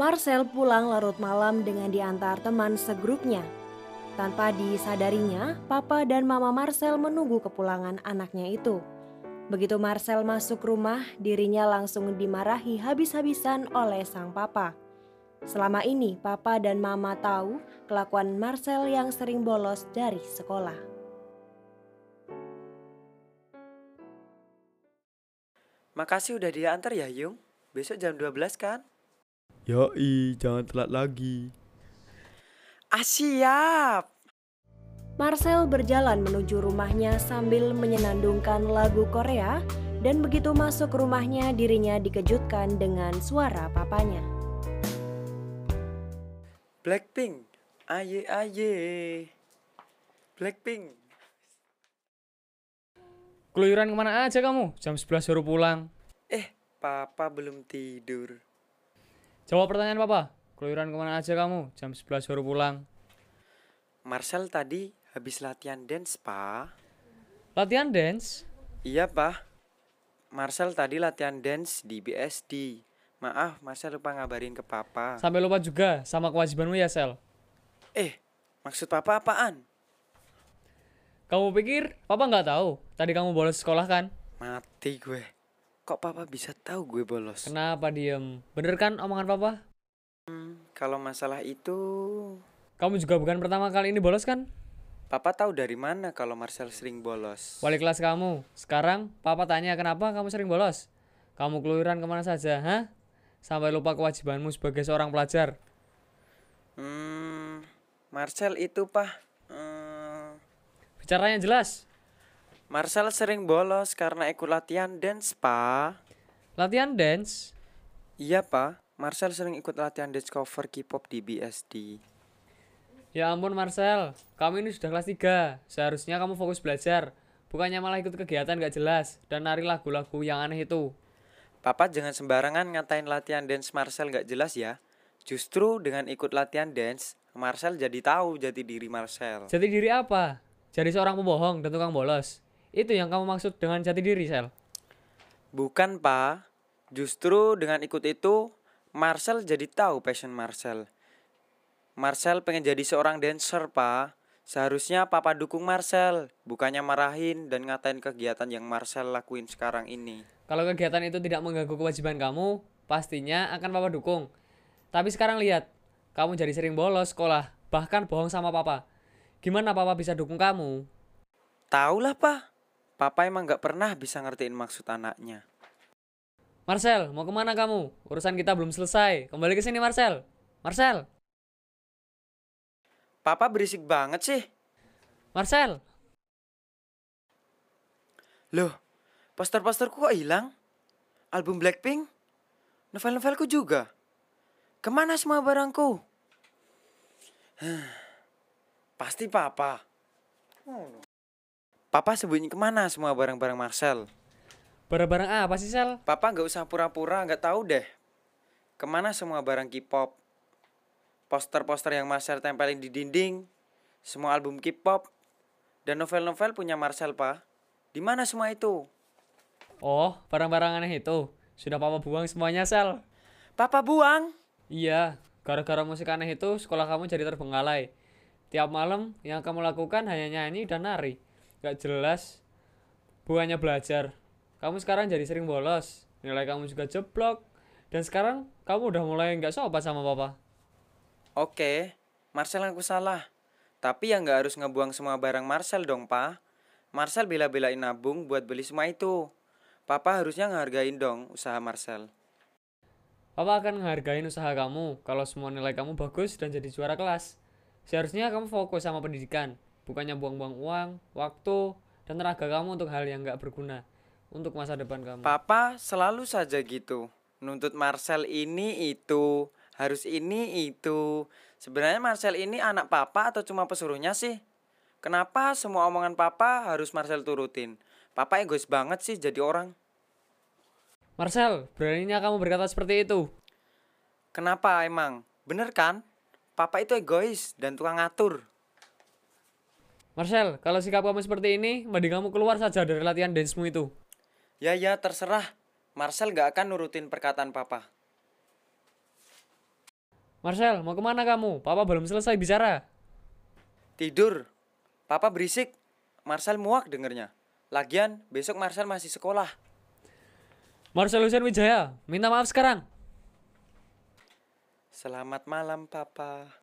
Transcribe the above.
Marcel pulang larut malam dengan diantar teman segrupnya. Tanpa disadarinya, papa dan mama Marcel menunggu kepulangan anaknya itu. Begitu Marcel masuk rumah, dirinya langsung dimarahi habis-habisan oleh sang papa. Selama ini, papa dan mama tahu kelakuan Marcel yang sering bolos dari sekolah. Makasih udah diantar ya, Yung. Besok jam 12 kan? Yoi, jangan telat lagi. Ah, siap. Marcel berjalan menuju rumahnya sambil menyenandungkan lagu Korea dan begitu masuk rumahnya dirinya dikejutkan dengan suara papanya. Blackpink. Aye aye. Blackpink. Keluyuran ke mana aja kamu? Jam 11 baru pulang. Eh, papa belum tidur. Jawab pertanyaan papa. Keluyuran ke mana aja kamu? Jam 11 baru pulang. Marcel tadi habis latihan dance, pa. Latihan dance? Iya, pa. Marcel tadi latihan dance di BSD. Maaf, Marcel lupa ngabarin ke papa. Sampai lupa juga sama kewajibanmu ya, Sel. Eh, maksud papa apaan? Kamu pikir papa nggak tahu? Tadi kamu bolos sekolah kan? Mati gue. Kok papa bisa tahu gue bolos? Kenapa diem? Bener kan omongan papa? Hmm, kalau masalah itu, Kamu juga bukan pertama kali ini bolos kan? papa tahu dari mana kalau Marcel sering bolos? Wali kelas kamu. Sekarang papa tanya kenapa kamu sering bolos? Kamu keluyuran ke mana saja, hah? Sampai lupa kewajibanmu sebagai seorang pelajar. Hmm, Marcel itu, pa. Hmm, Bicaranya jelas. Marcel sering bolos karena ikut latihan dance, pa. Latihan dance? Iya, pa. Marcel sering ikut latihan dance cover K-pop di BSD. Ya ampun Marcel, kamu ini sudah kelas 3. Seharusnya kamu fokus belajar. Bukannya malah ikut kegiatan gak jelas dan nari lagu-lagu yang aneh itu. Papa jangan sembarangan ngatain latihan dance Marcel gak jelas ya. Justru dengan ikut latihan dance, Marcel jadi tahu jati diri Marcel. Jati diri apa? Jadi seorang pembohong dan tukang bolos. Itu yang kamu maksud dengan jati diri, Sel. Bukan, Pa. Justru dengan ikut itu, Marcel jadi tahu passion Marcel. Marcel pengen jadi seorang dancer, Pa. Seharusnya Papa dukung Marcel, bukannya marahin dan ngatain kegiatan yang Marcel lakuin sekarang ini. Kalau kegiatan itu tidak mengganggu kewajiban kamu, pastinya akan papa dukung. Tapi sekarang lihat, kamu jadi sering bolos sekolah, bahkan bohong sama papa. Gimana papa bisa dukung kamu? Taulah, Pa. Papa emang gak pernah bisa ngertiin maksud anaknya. Marcel, mau ke mana kamu? Urusan kita belum selesai. Kembali ke sini, Marcel. Marcel, Papa berisik banget sih. Marcel. Loh, poster-posterku kok hilang? Album Blackpink? Novel-novelku juga? Ke mana semua barangku? Pasti papa. Papa sembunyi ke mana semua barang-barang Marcel? Barang-barang apa sih, Sel? Papa nggak usah pura-pura nggak tahu deh. Ke mana semua barang K-pop? Poster-poster yang Marcel tempelin di dinding, semua album K-pop, dan novel-novel punya Marcel, Pak. Di mana semua itu? Oh, barang-barang aneh itu. Sudah papa buang semuanya, Sel. Papa buang. Iya, gara-gara musik aneh itu sekolah kamu jadi terbengkalai. Tiap malam yang kamu lakukan hanya nyanyi dan nari. Gak jelas. Bukannya belajar. Kamu sekarang jadi sering bolos. Nilai kamu juga jeblok. Dan sekarang kamu udah mulai nggak sopan sama papa. Oke, Marcel aku salah. Tapi ya nggak harus ngebuang semua barang Marcel dong, Pa. Marcel bela-belain nabung buat beli semua itu. Papa harusnya ngehargain dong usaha Marcel. Papa akan menghargai usaha kamu kalau semua nilai kamu bagus dan jadi juara kelas. Seharusnya kamu fokus sama pendidikan, bukannya buang-buang uang, waktu, dan tenaga kamu untuk hal yang nggak berguna untuk masa depan kamu. Papa selalu saja gitu. Nuntut Marcel ini itu, harus ini itu. Sebenarnya Marcel ini anak papa atau cuma pesuruhnya sih? Kenapa semua omongan papa harus Marcel turutin? Papa egois banget sih jadi orang. Marcel, beraninya kamu berkata seperti itu. Kenapa emang? Bener kan? Papa itu egois dan tukang ngatur. Marcel, kalau sikap kamu seperti ini, mending kamu keluar saja dari latihan dance-mu itu. Ya ya terserah. Marcel gak akan nurutin perkataan papa. Marcel, mau ke mana kamu? Papa belum selesai bicara. Tidur. Papa berisik. Marcel muak dengernya. Lagian besok Marcel masih sekolah. Marcel Hussein Wijaya, minta maaf sekarang. Selamat malam, Papa.